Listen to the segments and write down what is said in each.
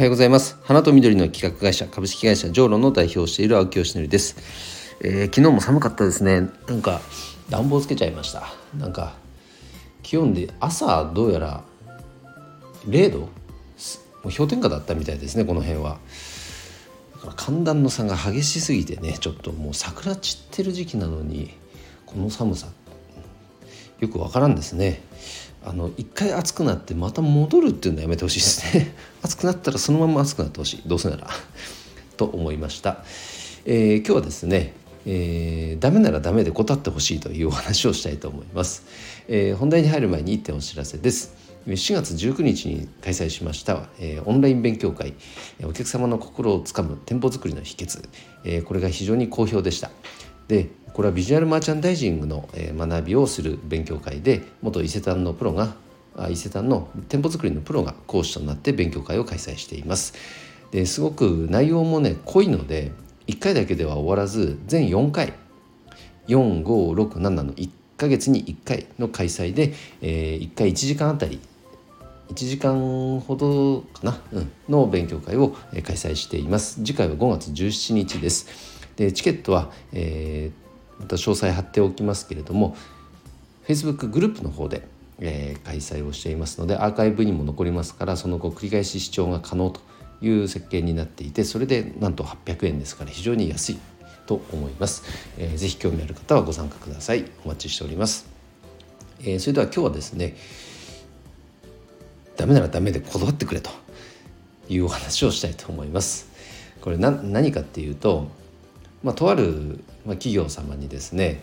はようございます。花と緑の企画会社株式会社ジョーロの代表をしている青木よしのりです、えー、昨日も寒かったですね。なんか暖房つけちゃいました。なんか気温で朝どうやら0度？もう氷点下だったみたいですねこの辺は。寒暖の差が激しすぎてねちょっともう桜散ってる時期なのにこの寒さよくわからんですね。あの一回暑くなってまた戻るっていうのはやめてほしいですね。暑くなったらそのまま暑くなってほしい。どうせなら。と思いました、えー、今日はですねえー、ダメならダメで答ってほしいというお話をしたいと思います、えー、本題に入る前に1点お知らせです。4月19日に開催しました、えー、オンライン勉強会。お客様の心をつかむ店舗作りの秘訣、えー、これが非常に好評でした。でこれはビジュアルマーチャンダイジングの学びをする勉強会で元伊勢丹のプロが伊勢丹の店舗作りのプロが講師となって勉強会を開催しています。ですごく内容もね濃いので1回だけでは終わらず全4回4567の1ヶ月に1回の開催で、え、1回1時間あたり1時間ほどかな、うん、の勉強会を開催しています。次回は5月17日です。でチケットは、えー、また詳細貼っておきますけれども Facebook グループの方で、えー、開催をしていますのでアーカイブにも残りますからその後繰り返し視聴が可能という設計になっていてそれでなんと800円ですから非常に安いと思います、えー、ぜひ興味ある方はご参加ください。お待ちしております、えー、それでは今日はですねダメならダメでこだわってくれというお話をしたいと思います。これ何かっていうとまあ、とある、まあ、企業様にですね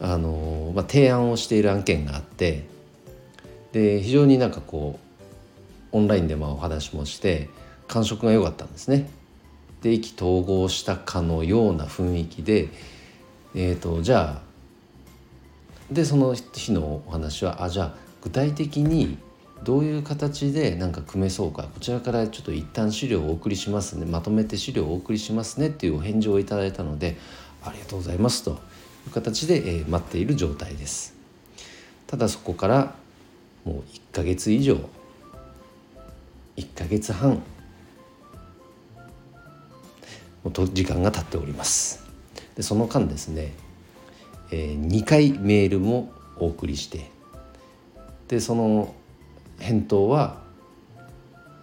あの、まあ、提案をしている案件があってで非常になんかこうオンラインでまあお話もして感触が良かったんですね。で意気投合したかのような雰囲気で、えーと、じゃあでその日のお話はあじゃあ具体的にどういう形でなんか組めそうかこちらからちょっと一旦資料をお送りしますね。まとめて資料をお送りしますねっていうお返事をいただいたのでありがとうございますという形で、え、待っている状態です。ただそこからもう1ヶ月以上1ヶ月半時間が経っております。でその間ですね、えー、2回メールもお送りしてでその返答は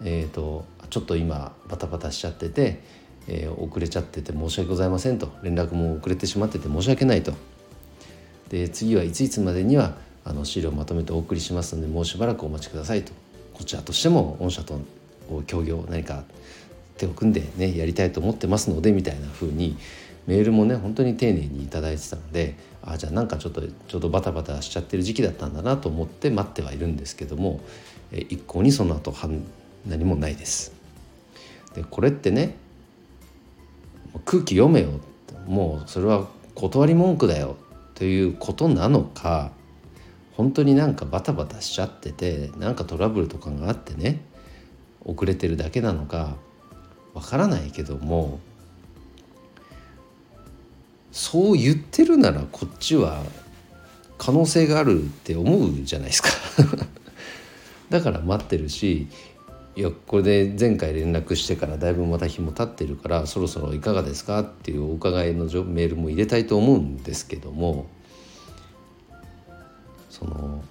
え、ー、とちょっと今バタバタしちゃってて、えー、遅れちゃってて申し訳ございませんと。連絡も遅れてしまってて申し訳ないと。で次はいついつまでにはあの資料をまとめてお送りしますのでもうしばらくお待ちくださいと。こちらとしても御社と協業何か手を組んでねやりたいと思ってますのでみたいな風にメールもね本当に丁寧に頂いてたのであじゃあなんかちょっとちょうどバタバタしちゃってる時期だったんだなと思って待ってはいるんですけども一向にその後は何もないです。でこれってね空気読めよ。もうそれは断り文句だよ。ということなのか本当になんかバタバタしちゃっててなんかトラブルとかがあってね遅れてるだけなのかわからないけどもそう言ってるならこっちは可能性があるって思うじゃないですか。だから待ってるしいやこれで前回連絡してからだいぶまた日も経ってるからそろそろいかがですかっていうお伺いのメールも入れたいと思うんですけどもその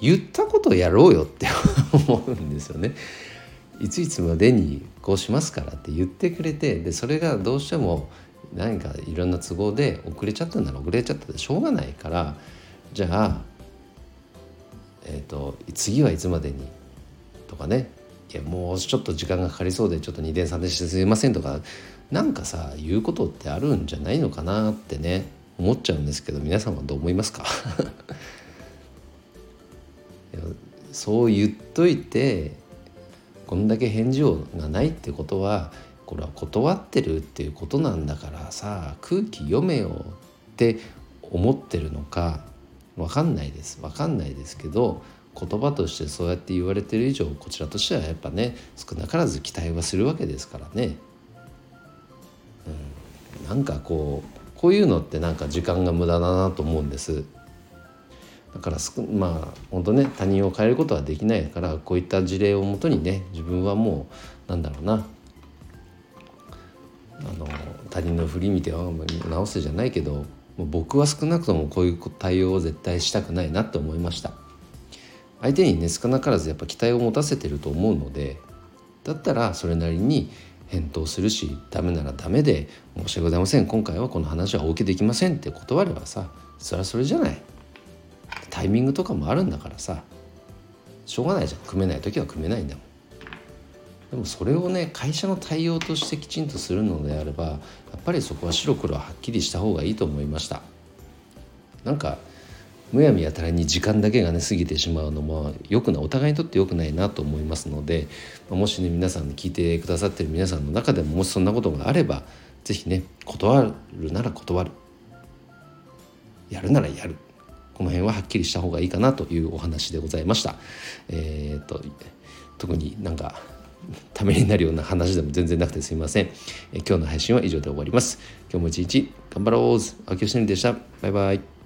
言ったことやろうよって思うんですよね。いついつまでにこうしますからって言ってくれてでそれがどうしても何かいろんな都合で遅れちゃったなら遅れちゃったでしょうがないからじゃあ、えーと、次はいつまでにとかね。いやもうちょっと時間がかかりそうでちょっと2点3点してすいませんとかなんかさ言うことってあるんじゃないのかなってね思っちゃうんですけど皆さんはどう思いますか？そう言っといてこんだけ返事がないってことはこれは断ってるっていうことなんだからさ空気読めよって思ってるのか分かんないです分かんないですけど言葉としてそうやって言われてる以上こちらとしてはやっぱね少なからず期待はするわけですからね。うん、なんかこうこういうのってなんか時間が無駄だなと思うんです。だからまあ本当ね他人を変えることはできないからこういった事例をもとにね自分はもうなんだろうなあの他人の振り見ては直せじゃないけど僕は少なくともこういう対応を絶対したくないなって思いました。相手にね少なからずやっぱ期待を持たせてると思うのでだったらそれなりに返答するしダメならダメで申し訳ございません。今回はこの話はお受けできませんって断ればさそれはそれじゃない。タイミングとかもあるんだからさしょうがないじゃん。組めない時は組めないんだもん。でもそれをね会社の対応としてきちんとするのであればやっぱりそこは白黒はっきりした方がいいと思いました。なんかむやみやたらに時間だけがね過ぎてしまうのもよくないお互いにとってよくないなと思いますのでもしね皆さん聞いてくださってる皆さんの中でももしそんなことがあれば是非ね断るなら断る。やるならやる。この辺ははっきりした方がいいかなというお話でございました。えー、っと特になんかためになるような話でも全然なくてすみません。え今日の配信は以上で終わります。今日も一日頑張ろう青木よしのりでした。バイバイ。